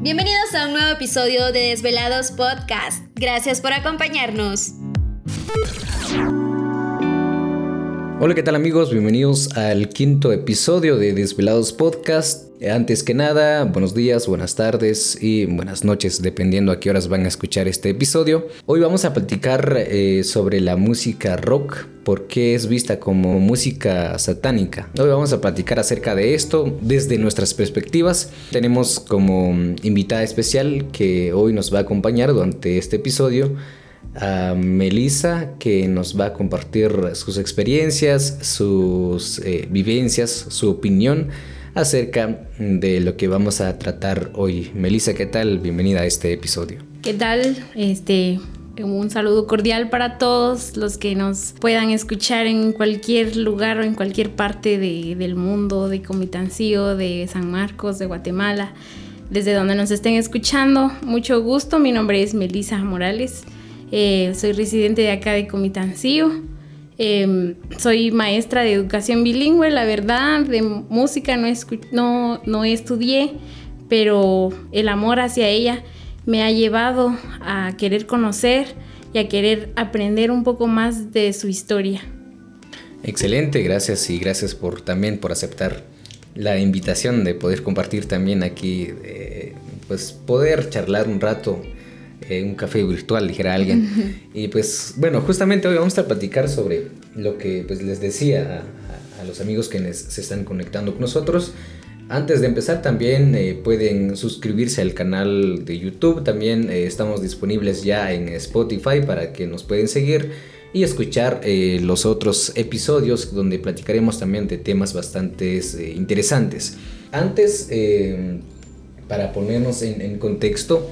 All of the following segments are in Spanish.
Bienvenidos a un nuevo episodio de Desvelados Podcast. Gracias por acompañarnos. Hola, ¿qué tal amigos? Bienvenidos al quinto episodio de Desvelados Podcast. Antes que nada, buenos días, buenas tardes y buenas noches, dependiendo a qué horas van a escuchar este episodio. Hoy vamos a platicar eh, sobre la música rock, por qué es vista como música satánica. Hoy vamos a platicar acerca de esto desde nuestras perspectivas. Tenemos como invitada especial que hoy nos va a acompañar durante este episodio a Melissa que nos va a compartir sus experiencias, sus eh, vivencias, su opinión acerca de lo que vamos a tratar hoy. Melissa, ¿qué tal? Bienvenida a este episodio. ¿Qué tal? Este, un saludo cordial para todos los que nos puedan escuchar en cualquier lugar o en cualquier parte del mundo, de Comitancio, de San Marcos, de Guatemala, desde donde nos estén escuchando. Mucho gusto, mi nombre es Melissa Morales. Eh, soy residente de acá de Comitancillo. Em, soy maestra de educación bilingüe, la verdad, de música no, no, no estudié, pero el amor hacia ella me ha llevado a querer conocer y a querer aprender un poco más de su historia. Excelente, gracias y gracias por también por aceptar la invitación de poder compartir también aquí, eh, pues poder charlar un rato eh, un café virtual, dijera alguien. y pues bueno, justamente hoy vamos a platicar sobre lo que pues les decía a, los amigos que se están conectando con nosotros. Antes de empezar también eh, pueden suscribirse al canal de YouTube, también eh, estamos disponibles ya en Spotify para que nos pueden seguir y escuchar los otros episodios donde platicaremos también de temas bastante interesantes. Antes, para ponernos en contexto,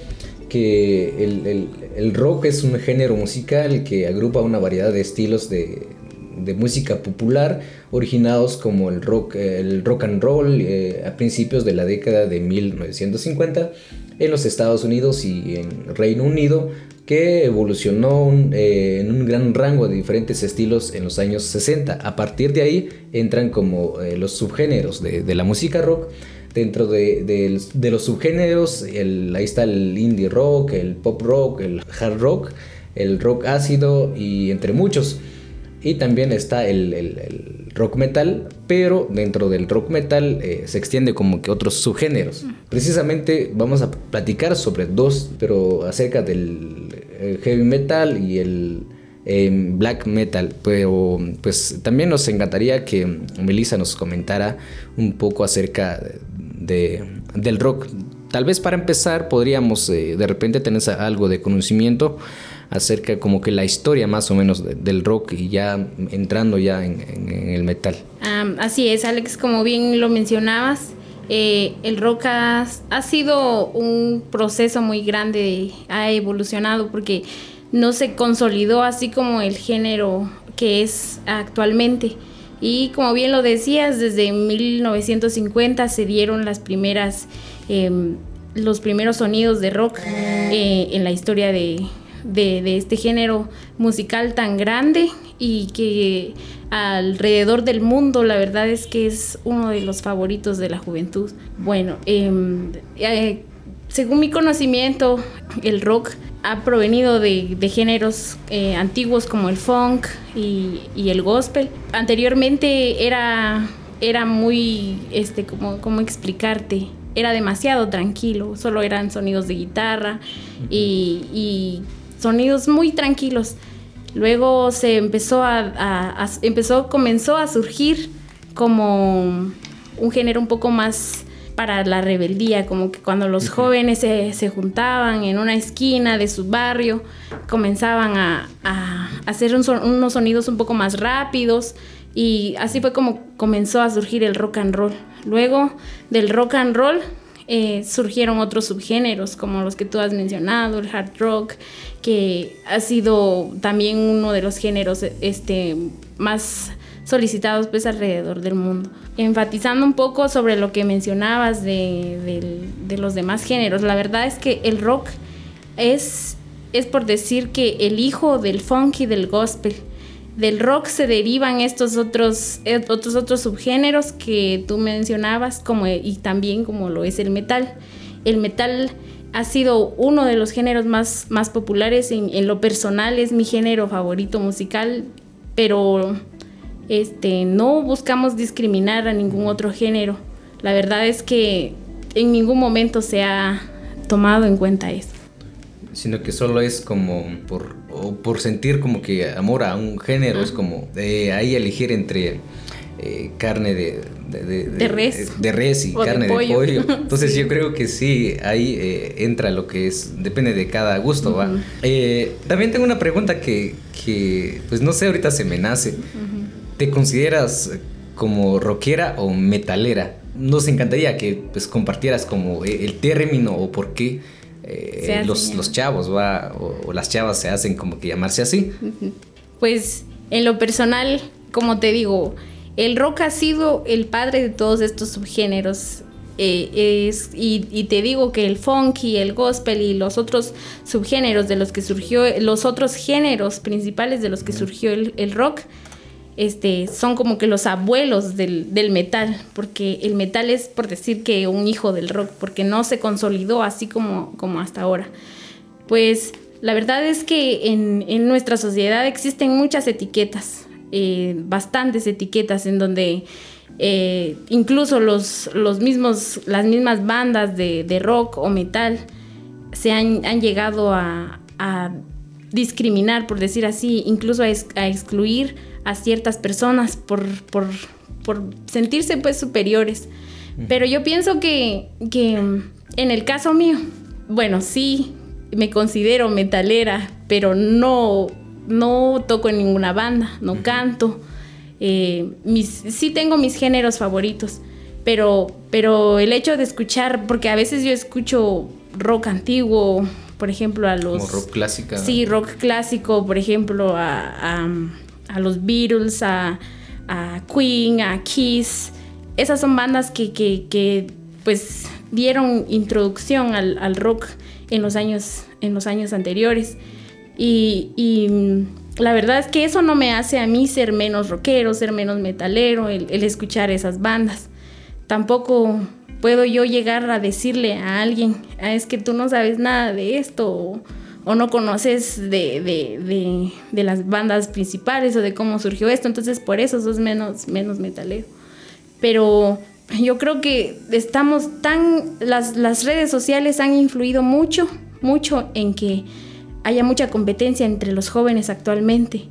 el, rock es un género musical que agrupa una variedad de estilos de, música popular originados como el rock, el rock and roll eh, a principios de la década de 1950 en los Estados Unidos y en Reino Unido que evolucionó eh, en un gran rango de diferentes estilos en los años 60. A partir de ahí entran como eh, los subgéneros de la música rock dentro de, los subgéneros, ahí está el indie rock, el pop rock, el hard rock, el rock ácido y entre muchos. Y también está el, rock metal, pero dentro del rock metal eh, se extiende como que otros subgéneros. Precisamente vamos a platicar sobre dos, pero acerca del eh, heavy metal y el eh, black metal. Pero pues también nos encantaría que Melissa nos comentara un poco acerca del rock. Tal vez para empezar podríamos eh, de repente tener algo de conocimiento acerca como que la historia más o menos del rock y ya entrando ya en, el metal. así es, Alex, como bien lo mencionabas, eh, el rock ha, sido un proceso muy grande, ha evolucionado porque no se consolidó así como el género que es actualmente. Y como bien lo decías, desde 1950 se dieron las primeras, em, los primeros sonidos de rock eh, en la historia de, este género musical tan grande y que alrededor del mundo la verdad es que es uno de los favoritos de la juventud. Bueno, em, eh, según mi conocimiento, el rock ha provenido de, géneros eh, antiguos como el funk y, el gospel. Anteriormente era, era muy, este, como, ¿cómo explicarte? Era demasiado tranquilo, solo eran sonidos de guitarra y, sonidos muy tranquilos. Luego se empezó a, empezó, comenzó a surgir como un género un poco más para la rebeldía, como que cuando los jóvenes se, juntaban en una esquina de su barrio, comenzaban a, hacer unos sonidos un poco más rápidos y así fue como comenzó a surgir el rock and roll. Luego del rock and roll eh, surgieron otros subgéneros como los que tú has mencionado, el hard rock, que ha sido también uno de los géneros este, más solicitados pues alrededor del mundo. Enfatizando un poco sobre lo que mencionabas de, los demás géneros, la verdad es que el rock es, es por decir que el hijo del funk y del gospel. Del rock se derivan estos otros, eh, otros, otros subgéneros que tú mencionabas como, y también como lo es el metal. el metal ha sido uno de los géneros más, más populares. En, lo personal es mi género favorito musical, pero este, no buscamos discriminar a ningún otro género. La verdad es que en ningún momento se ha tomado en cuenta eso. Sino que solo es como por, por sentir como que amor a un género, es como de ahí elegir entre eh, carne de, de, res. De, res y carne de pollo. Entonces yo creo que sí, ahí eh, entra lo que es, depende de cada gusto, ¿va? Eh, también tengo una pregunta que, que, pues no sé, ahorita se me nace. ¿Te consideras como rockera o metalera? Nos encantaría que pues compartieras como el término o por qué los, los, chavos ¿va? O, o, las chavas se hacen como que llamarse así. Pues en lo personal, como te digo, el rock ha sido el padre de todos estos subgéneros. Eh, es, y, te digo que el funky, el gospel y los otros subgéneros de los que surgió, los otros géneros principales de los que surgió el, rock, este, son como que los abuelos del, metal, porque el metal es por decir que un hijo del rock, porque no se consolidó así como, como hasta ahora. Pues la verdad es que en, en nuestra sociedad existen muchas etiquetas eh, bastantes etiquetas en donde eh, incluso los, los mismos, las mismas bandas de, rock o metal se han, llegado a, discriminar, por decir así, incluso a, excluir a ciertas personas por, por, sentirse pues superiores. Pero yo pienso que, que en el caso mío, bueno, sí, me considero metalera, pero no no toco en ninguna banda, no canto. Eh, sí tengo mis géneros favoritos, pero, pero el hecho de escuchar, porque a veces yo escucho rock antiguo, por ejemplo, a los... Como rock clásica. Sí, rock clásico, por ejemplo, a, los Beatles, a, Queen, a Kiss. Esas son bandas que, pues dieron introducción al, rock en los años, en los años anteriores. Y, mm, la verdad es que eso no me hace a mí ser menos rockero, ser menos metalero, el, escuchar esas bandas. Tampoco puedo yo llegar a decirle a alguien, ah, es que tú no sabes nada de esto no conoces de, las bandas principales o de cómo surgió esto, entonces por eso sos menos, menos metalero. Pero yo creo que estamos tan, las, las redes sociales han influido mucho, mucho en que haya mucha competencia entre los jóvenes actualmente.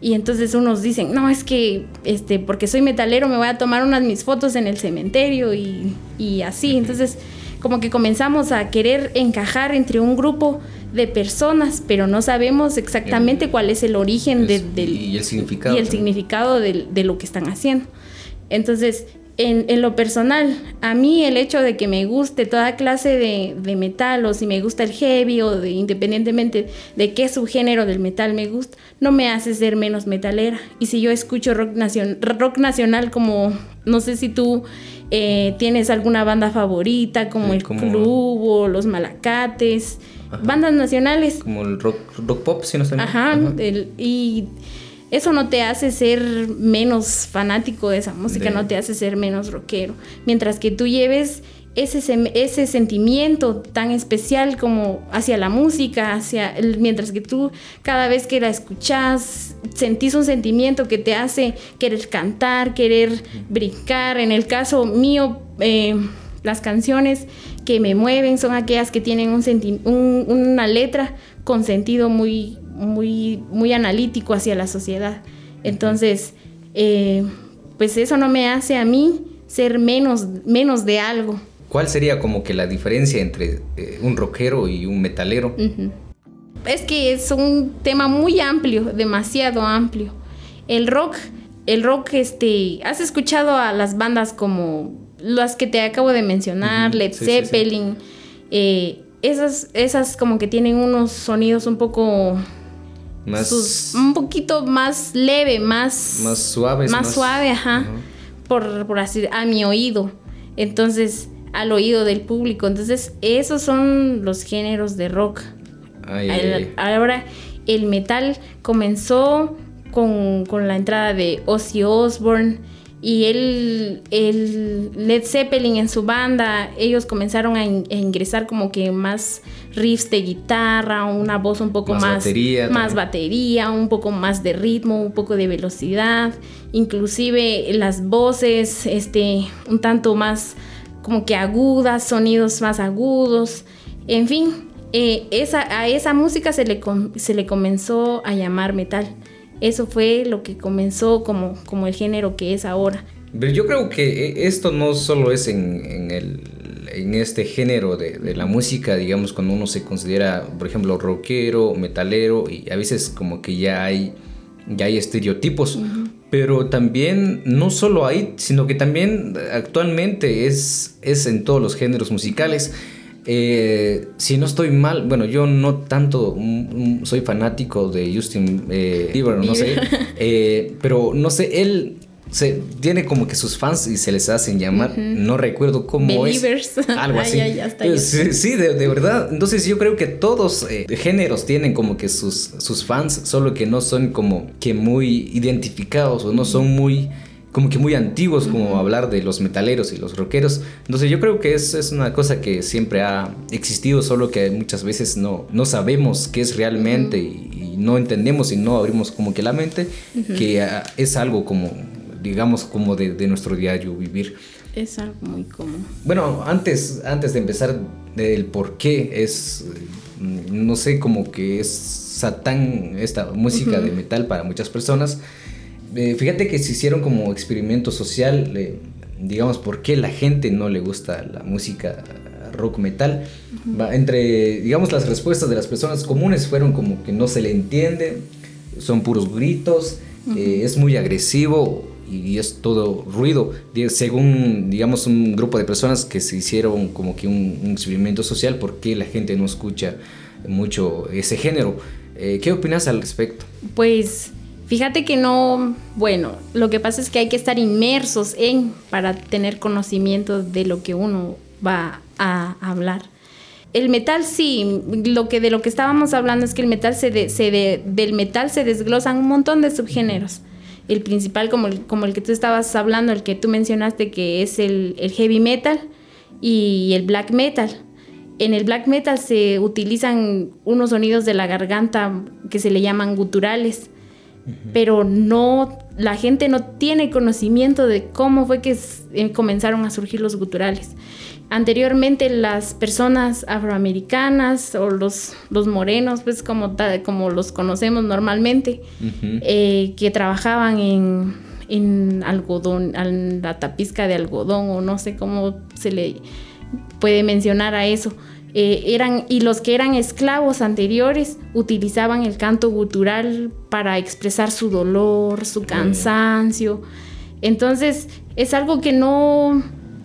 Y entonces unos dicen, no, es que este, porque soy metalero me voy a tomar unas mis fotos en el cementerio y, así. Entonces, como que comenzamos a querer encajar entre un grupo de personas, pero no sabemos exactamente cuál es el origen del, y el significado, y el significado de, de lo que están haciendo. Entonces, en, lo personal, a mí el hecho de que me guste toda clase de, metal o si me gusta el heavy o de, independientemente de qué subgénero del metal me gusta, no me hace ser menos metalera. Y si yo escucho rock, rock nacional como, no sé si tú eh, tienes alguna banda favorita como el Club o los Malacates, bandas nacionales. Como el rock, pop, si no estoy Ajá, y eso no te hace ser menos fanático de esa música, no te hace ser menos rockero. Mientras que tú lleves ese, ese sentimiento tan especial como hacia la música, hacia mientras que tú cada vez que la escuchas sentís un sentimiento que te hace querer cantar, querer brincar. En el caso mío, eh, las canciones que me mueven son aquellas que tienen un una letra con sentido muy, muy, muy analítico hacia la sociedad. Entonces, eh, pues eso no me hace a mí ser menos, menos de algo. ¿Cuál sería como que la diferencia entre eh, un rockero y un metalero? Es que es un tema muy amplio, demasiado amplio. El rock, el rock, este, ¿has escuchado a las bandas como las que te acabo de mencionar, Led Zeppelin? Eh, esas, esas como que tienen unos sonidos un poco más un poquito más leve, más más suave, más, suave, ajá, por, por así a mi oído. Entonces, al oído del público. Entonces, esos son los géneros de rock. Ahora el metal comenzó con, con, la entrada de Ozzy Osbourne y él, el Led Zeppelin en su banda, ellos comenzaron a, ingresar como que más riffs de guitarra, una voz un poco más, más batería, más batería, un poco más de ritmo, un poco de velocidad, inclusive las voces, este, un tanto más como que agudas, sonidos más agudos, en fin, eh, esa, a esa música se le, se le comenzó a llamar metal. Eso fue lo que comenzó como, como el género que es ahora. Pero yo creo que e, esto no solo es en, el, en este género de, la música, digamos, cuando uno se considera, por ejemplo, rockero, metalero, y a veces como que ya hay, ya hay estereotipos. Pero también, no solo hay, sino que también actualmente es, es en todos los géneros musicales. Eh, si no estoy mal, bueno, yo no tanto soy fanático de Justin eh, Bieber, no sé, eh, pero no sé, él se, tiene como que sus fans y se les hacen llamar, no recuerdo cómo es. Algo así. sí, de, verdad. Entonces yo creo que todos géneros tienen como que sus, sus fans, solo que no son como que muy identificados o no son muy como que muy antiguos, como hablar de los metaleros y los rockeros. Entonces yo creo que es, es una cosa que siempre ha existido, solo que muchas veces no, no sabemos qué es realmente y, no entendemos y no abrimos como que la mente, que ah, es algo como, digamos, como de, de, nuestro diario vivir. Es algo muy común. Bueno, antes, antes de empezar del por qué es, mm, no sé, como que es satán esta música de metal para muchas personas. Eh, fíjate que se hicieron como experimento social, digamos, por qué la gente no le gusta la música rock metal. Entre, digamos, las respuestas de las personas comunes fueron como que no se le entiende, son puros gritos, eh, es muy agresivo y es todo ruido. Según, digamos, un grupo de personas que se hicieron como que un, experimento social, ¿por qué la gente no escucha mucho ese género? Eh, ¿Qué opinas al respecto? Pues Fíjate que no, bueno, lo que pasa es que hay que estar inmersos en para tener conocimiento de lo que uno va a hablar. El metal sí, lo que de lo que estábamos hablando es que el metal se, del metal se desglosan un montón de subgéneros. El principal, como el, como el que tú estabas hablando, el que tú mencionaste, que es el, el heavy metal y el black metal. En el black metal se utilizan unos sonidos de la garganta que se le llaman guturales pero no, la gente no tiene conocimiento de cómo fue que eh, comenzaron a surgir los guturales. Anteriormente las personas afroamericanas o los, los morenos, pues como, como los conocemos normalmente, eh, que trabajaban en, en algodón, en la tapizca de algodón o no sé cómo se le puede mencionar a eso eh, eran, y los que eran esclavos anteriores utilizaban el canto gutural para expresar su dolor, su cansancio. Entonces, es algo que no,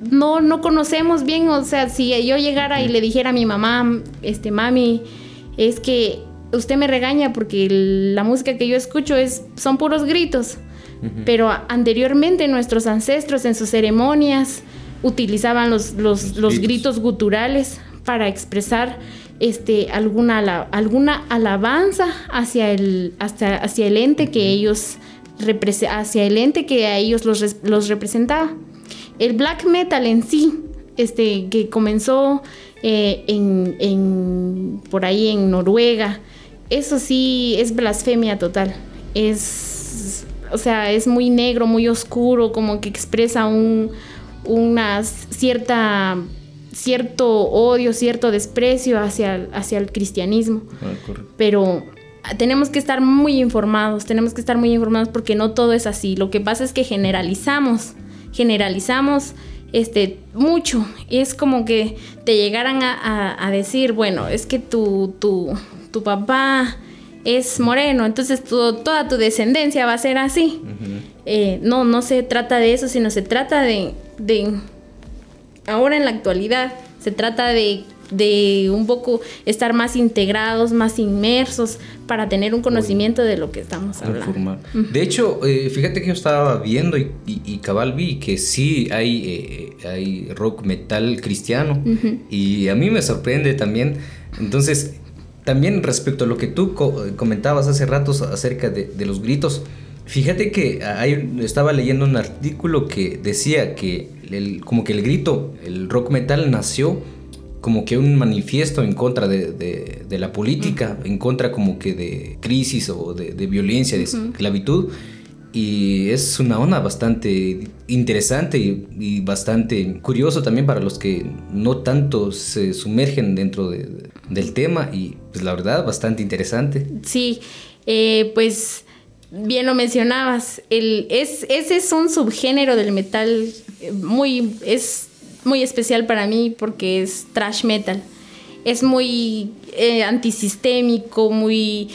no, no conocemos bien. O sea, si yo llegara y le dijera a mi mamá, este, mami, es que usted me regaña porque la música que yo escucho es, son puros gritos. Pero anteriormente nuestros ancestros en sus ceremonias utilizaban los, los, los gritos guturales para expresar este, alguna, alguna alabanza hacia el, hasta, hacia el ente que ellos hacia el ente que a ellos los, los, representaba. El black metal en sí, este, que comenzó eh, en, en, por ahí en Noruega, eso sí es blasfemia total. Es, o sea, es muy negro, muy oscuro, como que expresa un, una cierta cierto odio, cierto desprecio hacia, hacia el cristianismo. Ah, Pero tenemos que estar muy informados, tenemos que estar muy informados porque no todo es así. Lo que pasa es que generalizamos, generalizamos este, mucho. Es como que te llegaran a, decir, bueno, es que tu, tu, tu papá es moreno, entonces toda tu descendencia va a ser así. Eh, no, no se trata de eso, sino se trata de ahora en la actualidad se trata de, un poco estar más integrados, más inmersos para tener un conocimiento de lo que estamos hablando. De hecho, eh, fíjate que yo estaba viendo y, y, cabal vi que sí hay, eh, hay rock metal cristiano y a mí me sorprende también. Entonces, también respecto a lo que tú comentabas hace ratos acerca de, de los gritos, Fíjate que estaba leyendo un artículo que decía que el, como que el grito, el rock metal nació como que un manifiesto en contra de, la política, en contra como que de crisis o de, violencia, de esclavitud. Y es una onda bastante interesante y, bastante curioso también para los que no tanto se sumergen dentro del tema y pues la verdad bastante interesante. Sí, eh, pues bien lo mencionabas, el, es, ese es un subgénero del metal eh, muy, es muy especial para mí porque es trash metal. Es muy eh, antisistémico, muy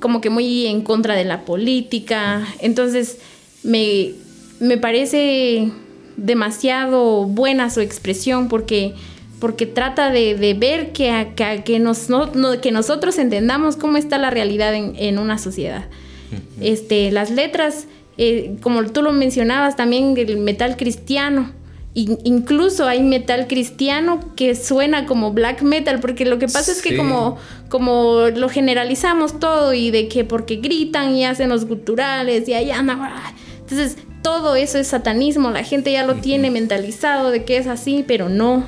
como que muy en contra de la política. Entonces, me, me parece demasiado buena su expresión porque, porque trata de, ver que, que, nos, que nosotros entendamos cómo está la realidad en, una sociedad. Este, las letras, eh, como tú lo mencionabas, también el metal cristiano. Incluso hay metal cristiano que suena como black metal, porque lo que pasa es que como, como lo generalizamos todo y de que porque gritan y hacen los guturales y allá entonces todo eso es satanismo, la gente ya lo tiene mentalizado de que es así, pero no,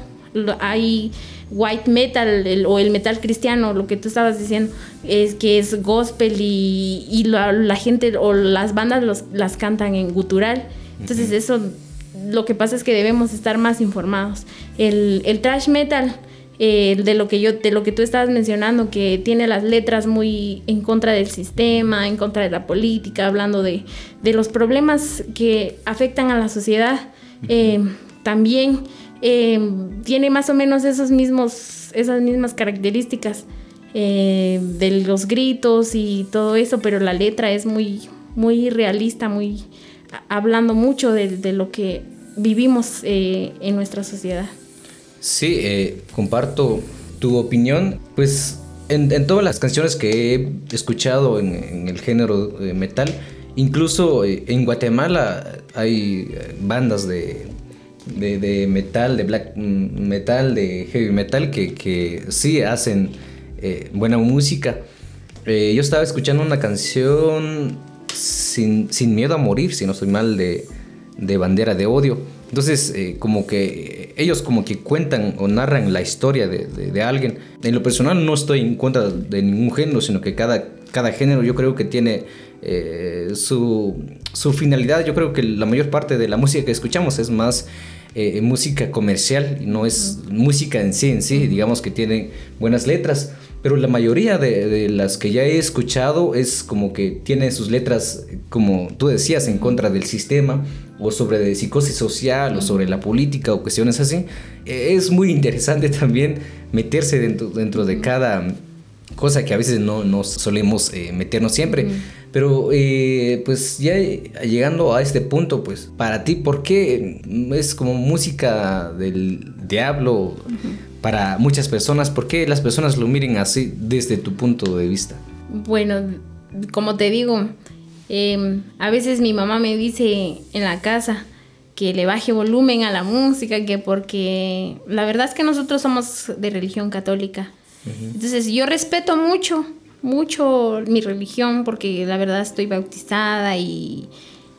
hay white metal o el metal cristiano, lo que tú estabas diciendo, es que es gospel y, la, gente o las bandas las cantan en gutural. Entonces eso lo que pasa es que debemos estar más informados. El, el trash metal, eh, de lo que yo, de lo que tú estabas mencionando, que tiene las letras muy en contra del sistema, en contra de la política, hablando de, los problemas que afectan a la sociedad, eh, también eh, tiene más o menos esos mismos, esas mismas características de los gritos y todo eso, pero la letra es muy, muy realista, muy hablando mucho de, lo que vivimos eh, en nuestra sociedad. Sí, eh, comparto tu opinión. Pues en, todas las canciones que he escuchado en, el género metal, incluso eh, en Guatemala hay bandas de, de, metal, de black metal, de heavy metal, que, que sí hacen buena música. yo estaba escuchando una canción sin, sin miedo a morir, si no estoy mal, de, de bandera de odio. Entonces, eh, como que ellos como que cuentan o narran la historia de, de, alguien. En lo personal no estoy en contra de ningún género, sino que cada, cada género yo creo que tiene eh, su, su, finalidad. Yo creo que la mayor parte de la música que escuchamos es más eh, música comercial no es música en sí, en sí, digamos que tiene buenas letras pero la mayoría de, las que ya he escuchado es como que tiene sus letras, como tú decías, en contra del sistema o sobre de psicosis social o sobre la política o cuestiones así. E, es muy interesante también meterse dentro, dentro de cada cosa que a veces no, nos solemos eh, meternos siempre. Pero eh, pues ya llegando a este punto, pues para ti, ¿por qué es como música del diablo? para muchas personas. ¿Por qué las personas lo miren así desde tu punto de vista? Bueno, como te digo, em, a veces mi mamá me dice en la casa que le baje volumen a la música, que porque la verdad es que nosotros somos de religión católica. Entonces yo respeto mucho, mucho mi religión porque la verdad estoy bautizada y,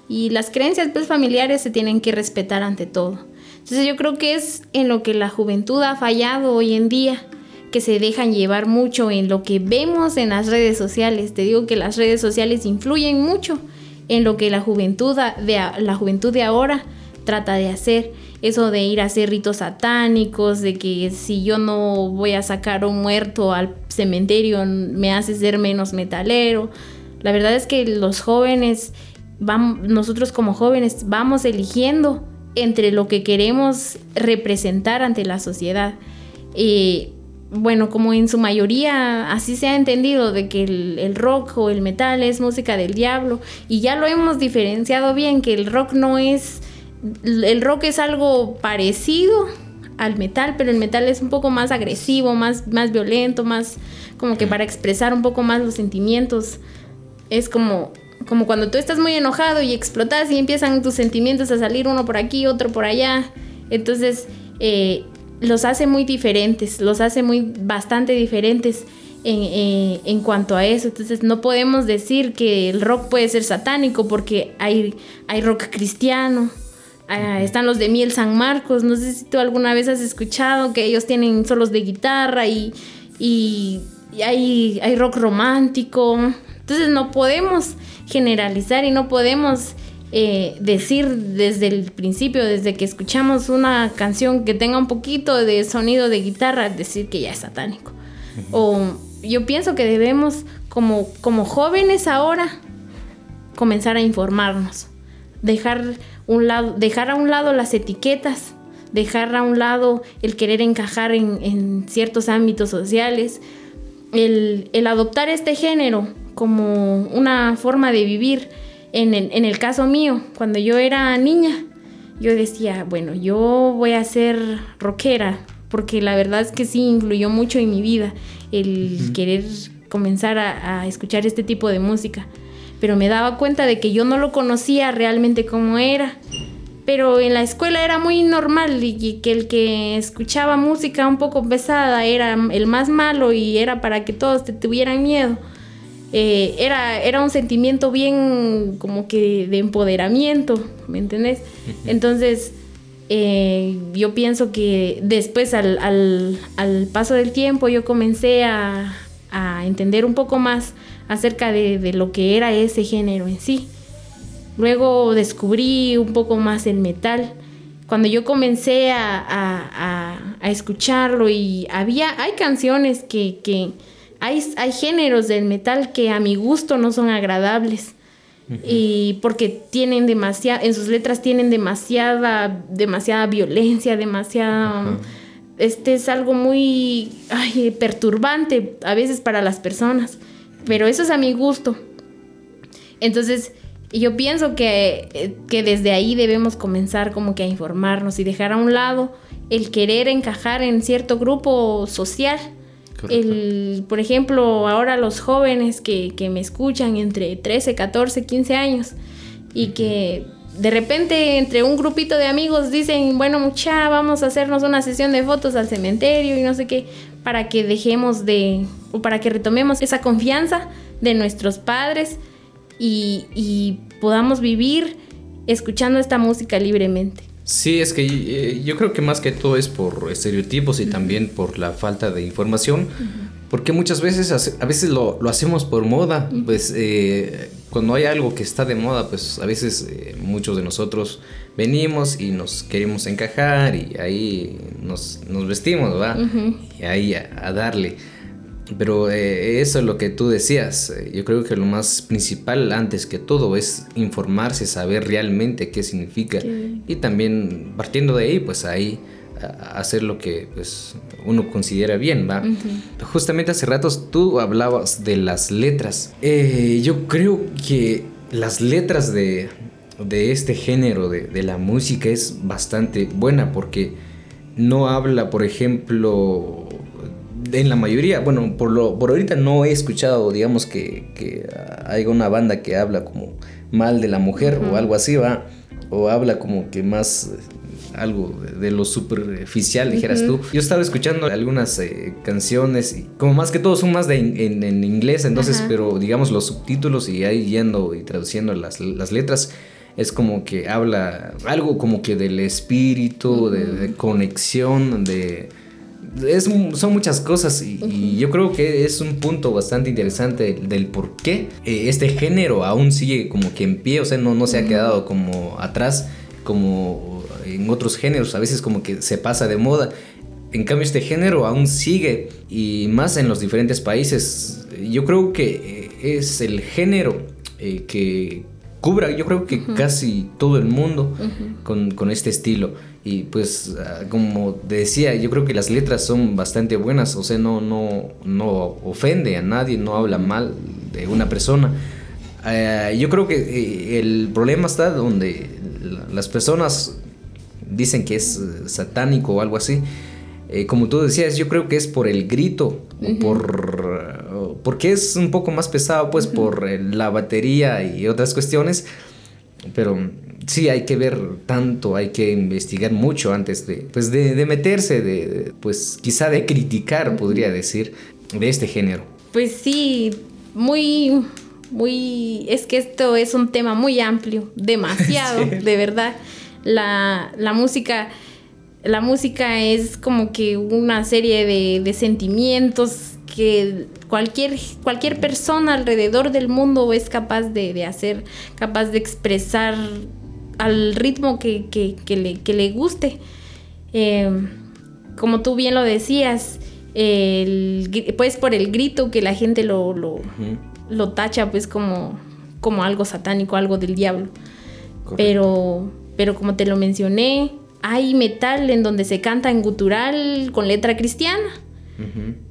y las creencias pues, familiares se tienen que respetar ante todo. Entonces yo creo que es en lo que la juventud ha fallado hoy en día, que se dejan llevar mucho en lo que vemos en las redes sociales. Te digo que las redes sociales influyen mucho en lo que la juventud de, la juventud de ahora trata de hacer. Eso de ir a hacer ritos satánicos, de que si yo no voy a sacar un muerto al cementerio me hace ser menos metalero. La verdad es que los jóvenes, nosotros como jóvenes vamos eligiendo entre lo que queremos representar ante la sociedad. Eh, bueno, como en su mayoría así se ha entendido de que el, rock o el metal es música del diablo y ya lo hemos diferenciado bien que el rock no es el rock es algo parecido al metal, pero el metal es un poco más agresivo, más, más violento, más como que para expresar un poco más los sentimientos. Es como como cuando tú estás muy enojado y explotas y empiezan tus sentimientos a salir uno por aquí, otro por allá. Entonces, eh, los hace muy diferentes, los hace muy bastante diferentes. en, eh, en, cuanto a eso. Entonces no podemos decir que el rock puede ser satánico porque hay, hay rock cristiano. Ah, están los de Miel San Marcos. No sé si tú alguna vez has escuchado que ellos tienen solos de guitarra y, y, hay, hay rock romántico. Entonces no podemos generalizar y no podemos eh, decir desde el principio, desde que escuchamos una canción que tenga un poquito de sonido de guitarra, decir que ya es satánico. O yo pienso que debemos, como, como jóvenes ahora, comenzar a informarnos, dejar, un lado, dejar a un lado las etiquetas, dejar a un lado el querer encajar en, ciertos ámbitos sociales, el, el adoptar este género como una forma de vivir en el, caso mío, cuando yo era niña, yo decía, bueno, yo voy a ser rockera, porque la verdad es que sí influyó mucho en mi vida el querer comenzar a, escuchar este tipo de música. Pero me daba cuenta de que yo no lo conocía realmente como era. Pero en la escuela era muy normal y que el que escuchaba música un poco pesada era el más malo y era para que todos te tuvieran miedo. Eh, era, era un sentimiento bien como que de empoderamiento, ¿me entendés? Entonces, eh, yo pienso que después al, paso del tiempo yo comencé a, entender un poco más acerca de, lo que era ese género en sí. Luego descubrí un poco más el metal. Cuando yo comencé a, escucharlo y había, hay canciones que, que hay, géneros del metal que a mi gusto no son agradables. Y porque tienen demasiada, en sus letras tienen demasiada, demasiada violencia, demasiada... Este es algo muy perturbante a veces para las personas. Pero eso es a mi gusto. Entonces, yo pienso que, que desde ahí debemos comenzar como que a informarnos y dejar a un lado el querer encajar en cierto grupo social. El, por ejemplo, ahora los jóvenes que, me escuchan entre 13, 14, 15 años y que de repente entre un grupito de amigos dicen, bueno mucha, vamos a hacernos una sesión de fotos al cementerio y no sé qué, para que dejemos de, o para que retomemos esa confianza de nuestros padres y, y podamos vivir escuchando esta música libremente. Sí, es que eh, yo creo que más que todo es por estereotipos y también por la falta de información, porque muchas veces, a veces lo, hacemos por moda, pues eh, cuando hay algo que está de moda, pues a veces eh, muchos de nosotros venimos y nos queremos encajar y ahí nos, vestimos, ¿va? Y ahí a darle. Pero eh, eso es lo que tú decías. Yo creo que lo más principal antes que todo es informarse, saber realmente qué significa y también partiendo de ahí, pues ahí hacer lo que pues, uno considera bien, ¿va? Justamente hace ratos tú hablabas de las letras. Eh, yo creo que las letras de, este género de, de la música es bastante buena porque no habla, por ejemplo, en la mayoría, bueno, por, lo, por ahorita no he escuchado, digamos, que, que haya una banda que habla como mal de la mujer o algo así, va, o habla como que más algo de lo superficial, dijeras tú. Yo estaba escuchando algunas eh, canciones, y como más que todo son más de en, inglés, entonces, pero digamos los subtítulos y ahí yendo y traduciendo las, las letras, es como que habla algo como que del espíritu, de conexión, de son muchas cosas y, yo creo que es un punto bastante interesante del por qué eh, este género aún sigue como que en pie, o sea, no, no se ha quedado como atrás como en otros géneros, a veces como que se pasa de moda. En cambio este género aún sigue y más en los diferentes países. Yo creo que eh, es el género eh, que cubra, yo creo que casi todo el mundo con, con este estilo. Y pues, ah, como decía, yo creo que las letras son bastante buenas, o sea, no, no, no ofende a nadie, no habla mal de una persona. Eh, yo creo que eh, el problema está donde las personas dicen que es eh, satánico o algo así. como tú decías, yo creo que es por el grito, por, porque es un poco más pesado, pues por la batería y otras cuestiones. Pero sí hay que ver tanto, hay que investigar mucho antes de, pues de, meterse, de, pues quizá de criticar, podría decir. de este género. Pues sí, muy, muy, es que esto es un tema muy amplio, demasiado, de verdad. La, la, música, la música es como que una serie de, de sentimientos que cualquier, cualquier persona alrededor del mundo es capaz de, de hacer, capaz de expresar al ritmo que, que, que, le, que le, guste. Eh, como tú bien lo decías, el, pues por el grito que la gente lo, lo, lo, tacha pues como, como algo satánico, algo del diablo. Pero, pero como te lo mencioné, hay metal en donde se canta en gutural con letra cristiana.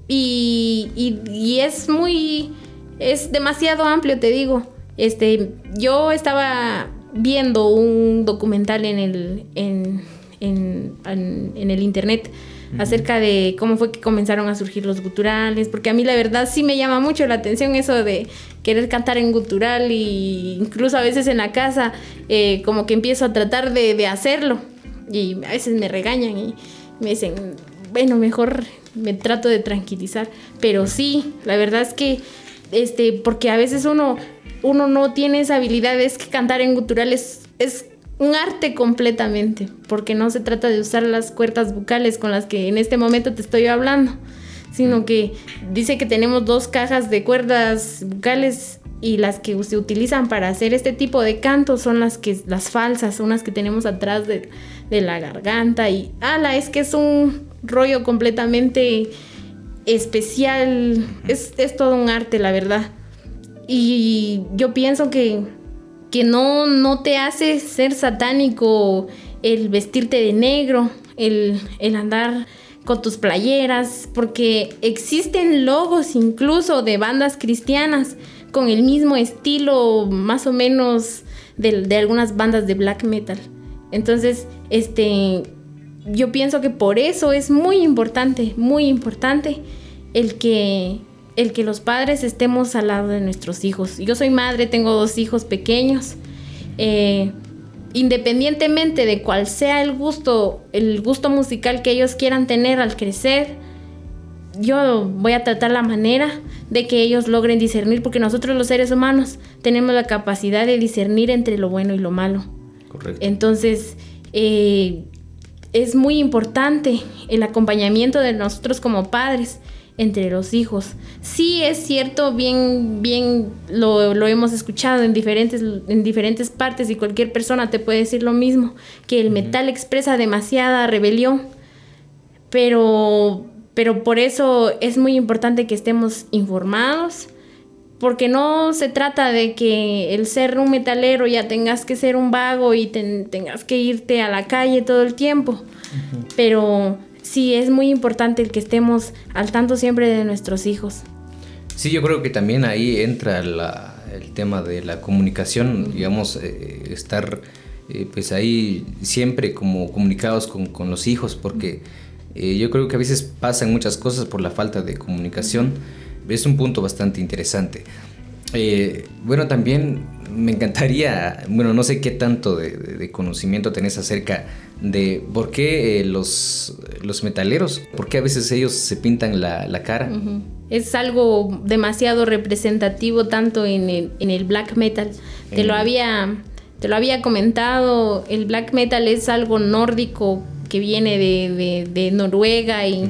y, y, y, es muy, es demasiado amplio, te digo. Este, yo estaba viendo un documental en el, en, en, en el internet acerca de cómo fue que comenzaron a surgir los guturales, porque a mí la verdad sí me llama mucho la atención eso de querer cantar en gutural y incluso a veces en la casa eh, como que empiezo a tratar de, de hacerlo y a veces me regañan y me dicen, bueno, mejor me trato de tranquilizar, pero sí, la verdad es que este porque a veces uno uno no tiene esa habilidad, es que cantar en gutural es, es un arte completamente, porque no se trata de usar las cuerdas bucales con las que en este momento te estoy hablando, sino que dice que tenemos dos cajas de cuerdas bucales y las que se utilizan para hacer este tipo de cantos son las que las falsas, son las que tenemos atrás de, de la garganta y ala, es que es un rollo completamente especial, es, es todo un arte, la verdad. Y yo pienso que que no, no te hace ser satánico el vestirte de negro, el, andar con tus playeras, porque existen logos incluso de bandas cristianas con el mismo estilo más o menos de, de, algunas bandas de black metal. Entonces, este, yo pienso que por eso es muy importante, muy importante el que el que los padres estemos al lado de nuestros hijos. Yo soy madre, tengo dos hijos pequeños. Eh, independientemente de cuál sea el gusto, el gusto musical que ellos quieran tener al crecer, yo voy a tratar la manera de que ellos logren discernir, porque nosotros los seres humanos tenemos la capacidad de discernir entre lo bueno y lo malo. Correcto. Entonces, eh, es muy importante el acompañamiento de nosotros como padres entre los hijos. Sí es cierto, bien, bien lo, lo, hemos escuchado en diferentes, en diferentes partes y cualquier persona te puede decir lo mismo, que el metal expresa demasiada rebelión, pero, pero por eso es muy importante que estemos informados, porque no se trata de que el ser un metalero ya tengas que ser un vago y tengas que irte a la calle todo el tiempo, pero sí es muy importante el que estemos al tanto siempre de nuestros hijos. Sí, yo creo que también ahí entra el tema de la comunicación, digamos, eh, estar eh, pues ahí siempre como comunicados con, los hijos, porque eh, yo creo que a veces pasan muchas cosas por la falta de comunicación. Es un punto bastante interesante. bueno, también me encantaría, bueno, no sé qué tanto de, conocimiento tenés acerca de por qué eh, los, los metaleros, por qué a veces ellos se pintan la, cara. Es algo demasiado representativo tanto en el, en el black metal. Te lo había te lo había comentado, el black metal es algo nórdico que viene de, de, Noruega y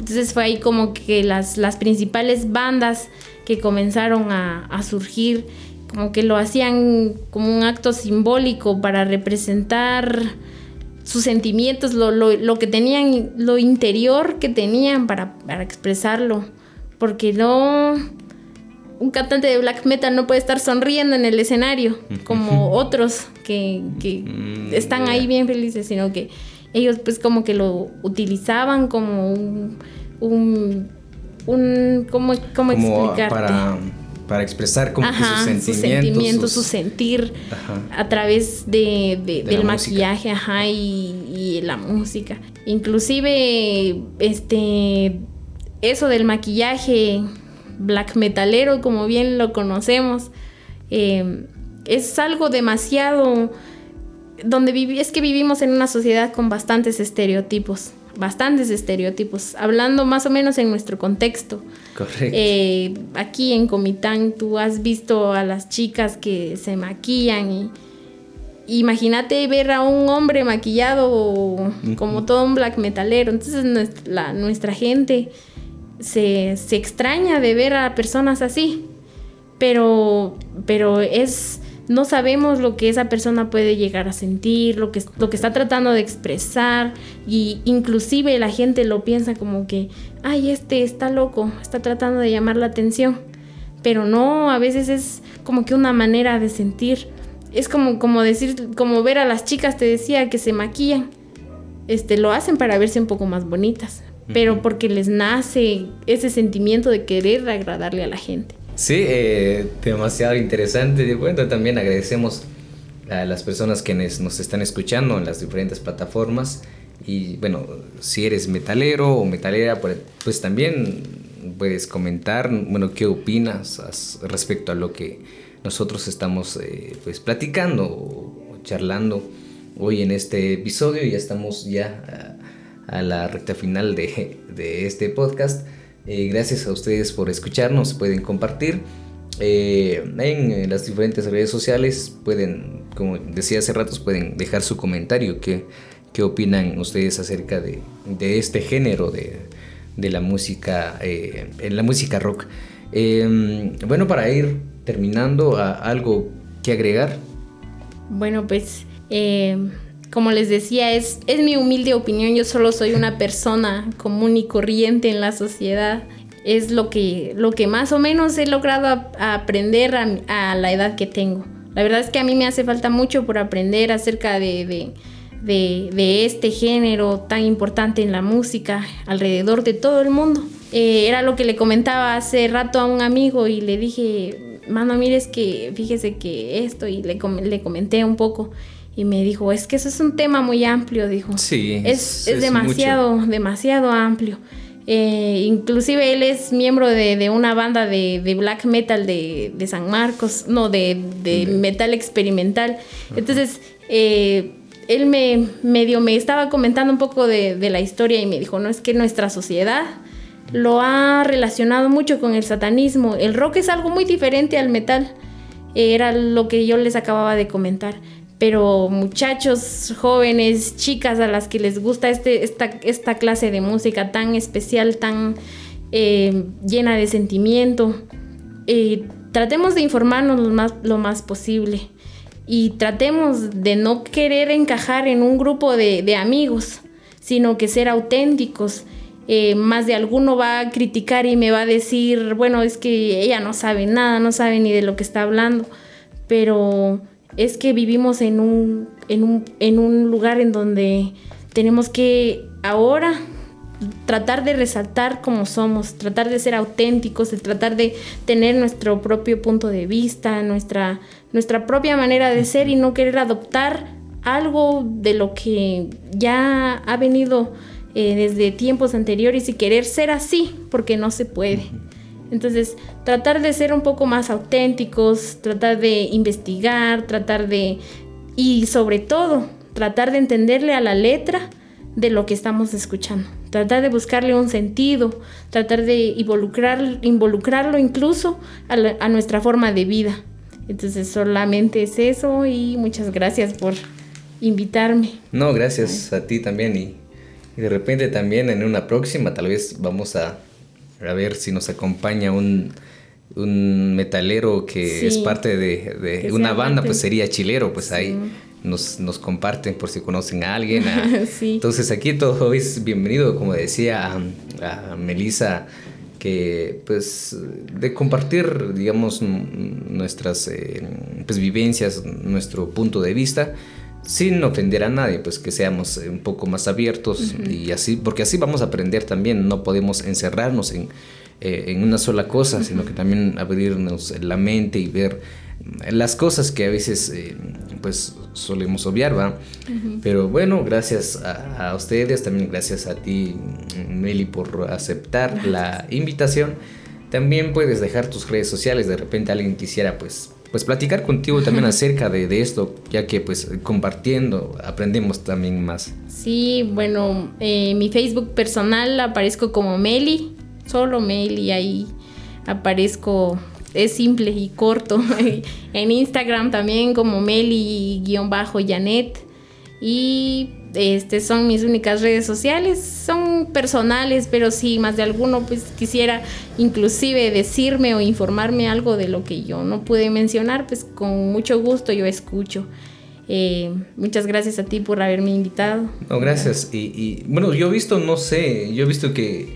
entonces fue ahí como que las, las principales bandas que comenzaron a, a surgir como que lo hacían como un acto simbólico para representar sus sentimientos, lo, lo, que tenían, lo interior que tenían para, para, expresarlo. Porque no. Un cantante de black metal no puede estar sonriendo en el escenario como otros que, que mm, están ahí bien felices, sino que ellos, pues, como que lo utilizaban como un. un, un ¿Cómo, cómo explicarte? Para para expresar como sus sentimientos. Sus sentimientos, su sentir a través de, del maquillaje ajá, y, la música. Inclusive, este, eso del maquillaje black metalero, como bien lo conocemos, eh, es algo demasiado... Donde es que vivimos en una sociedad con bastantes estereotipos. Bastantes estereotipos, hablando más o menos en nuestro contexto. Correcto. Eh, aquí en Comitán tú has visto a las chicas que se maquillan y imagínate ver a un hombre maquillado como todo un black metalero. Entonces nuestra, nuestra gente se, se, extraña de ver a personas así. Pero, pero es no sabemos lo que esa persona puede llegar a sentir, lo que, lo que está tratando de expresar y inclusive la gente lo piensa como que, ay, este está loco, está tratando de llamar la atención. Pero no, a veces es como que una manera de sentir. Es como, como decir, como ver a las chicas, te decía, que se maquillan. Este, lo hacen para verse un poco más bonitas, pero porque les nace ese sentimiento de querer agradarle a la gente. Sí, eh, demasiado interesante. Bueno, también agradecemos a las personas que nos están escuchando en las diferentes plataformas. Y bueno, si eres metalero o metalera, pues, pues también puedes comentar, bueno, qué opinas respecto a lo que nosotros estamos eh, pues platicando o charlando hoy en este episodio. Ya estamos ya a, la recta final de, de este podcast. Eh, gracias a ustedes por escucharnos, pueden compartir. Eh, en las diferentes redes sociales pueden, como decía hace rato, pueden dejar su comentario, qué, qué opinan ustedes acerca de, este género de, de la música, eh, en la música rock. Em, bueno, para ir terminando, ¿algo que agregar? Bueno, pues como les decía, es, es mi humilde opinión, yo solo soy una persona común y corriente en la sociedad. Es lo que, lo que más o menos he logrado aprender a, la edad que tengo. La verdad es que a mí me hace falta mucho por aprender acerca de, de, este género tan importante en la música alrededor de todo el mundo. Eh, era lo que le comentaba hace rato a un amigo y le dije, mano, mire, es que fíjese que esto, y le, le comenté un poco. Y me dijo, es que eso es un tema muy amplio, dijo. Sí. Es, es, demasiado, demasiado amplio. Eh, inclusive él es miembro de, una banda de, black metal de, San Marcos, no, de, metal experimental. Entonces, eh, él me medio me estaba comentando un poco de, la historia y me dijo, no, es que nuestra sociedad lo ha relacionado mucho con el satanismo. El rock es algo muy diferente al metal. Era lo que yo les acababa de comentar pero muchachos jóvenes, chicas a las que les gusta este, esta, esta clase de música tan especial, tan eh, llena de sentimiento, eh, tratemos de informarnos lo más, lo más posible y tratemos de no querer encajar en un grupo de, amigos, sino que ser auténticos. Eh, más de alguno va a criticar y me va a decir, bueno, es que ella no sabe nada, no sabe ni de lo que está hablando, pero es que vivimos en un, en un, lugar en donde tenemos que ahora tratar de resaltar como somos, tratar de ser auténticos, de tratar de tener nuestro propio punto de vista, nuestra, nuestra propia manera de ser y no querer adoptar algo de lo que ya ha venido eh, desde tiempos anteriores y querer ser así, porque no se puede. Entonces, tratar de ser un poco más auténticos, tratar de investigar, tratar de... y sobre todo, tratar de entenderle a la letra de lo que estamos escuchando. Tratar de buscarle un sentido, tratar de involucrar, involucrarlo incluso a, nuestra forma de vida. Entonces solamente es eso y muchas gracias por invitarme. No, gracias a ti también y de repente también en una próxima tal vez vamos a a ver si nos acompaña un, metalero que es parte de, una banda, pues sería chilero, pues ahí nos, nos, comparten por si conocen a alguien. Entonces aquí todo es bienvenido, como decía a, Melissa, que pues de compartir, digamos, nuestras eh, pues, vivencias, nuestro punto de vista sin ofender a nadie, pues que seamos un poco más abiertos y así, porque así vamos a aprender también, no podemos encerrarnos en, eh, una sola cosa, sino que también abrirnos la mente y ver las cosas que a veces eh, pues solemos obviar, ¿va? Pero bueno, gracias a, ustedes, también gracias a ti, Meli, por aceptar la invitación. También puedes dejar tus redes sociales, de repente alguien quisiera pues pues platicar contigo también acerca de, de, esto, ya que pues compartiendo aprendemos también más. Sí, bueno, eh, mi Facebook personal aparezco como Meli, solo Meli, ahí aparezco, es simple y corto. en Instagram también como Meli-Janet y este son mis únicas redes sociales, son personales, pero si más de alguno pues quisiera inclusive decirme o informarme algo de lo que yo no pude mencionar, pues con mucho gusto yo escucho. Eh, muchas gracias a ti por haberme invitado. No, gracias. Y, bueno, yo he visto, no sé, yo he visto que,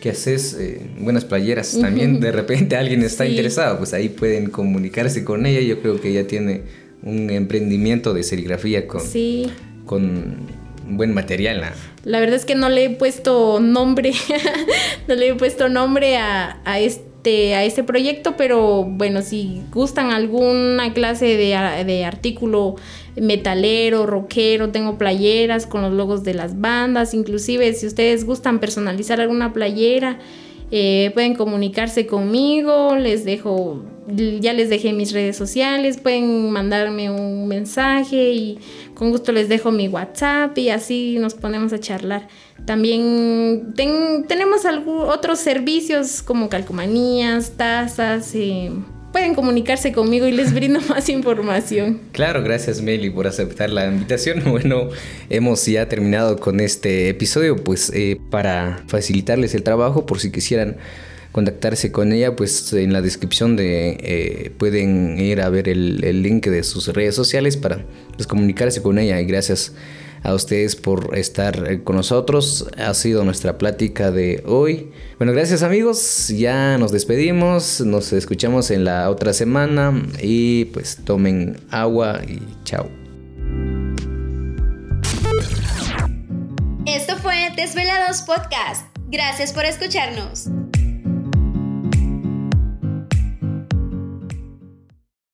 que haces eh, buenas playeras. También de repente alguien está interesado, pues ahí pueden comunicarse con ella. Yo creo que ella tiene un emprendimiento de serigrafía con, sí. Con buen material. La verdad es que no le he puesto nombre, no le he puesto nombre a, a este a este proyecto, pero bueno, si gustan alguna clase de, de, artículo metalero, rockero, tengo playeras con los logos de las bandas, inclusive si ustedes gustan personalizar alguna playera, eh, pueden comunicarse conmigo, les dejo, ya les dejé mis redes sociales, pueden mandarme un mensaje y con gusto les dejo mi WhatsApp y así nos ponemos a charlar. También tenemos otros servicios como calcomanías, tazas. Eh, pueden comunicarse conmigo y les brindo más información. Claro, gracias Meli por aceptar la invitación. Bueno, hemos ya terminado con este episodio, pues eh, para facilitarles el trabajo, por si quisieran contactarse con ella, pues en la descripción de eh, pueden ir a ver el, link de sus redes sociales para pues, comunicarse con ella y gracias a ustedes por estar eh, con nosotros. Ha sido nuestra plática de hoy. Bueno, gracias amigos. Ya nos despedimos. Nos escuchamos en la otra semana. Y pues tomen agua y chao. Esto fue Desvelados Podcast. Gracias por escucharnos.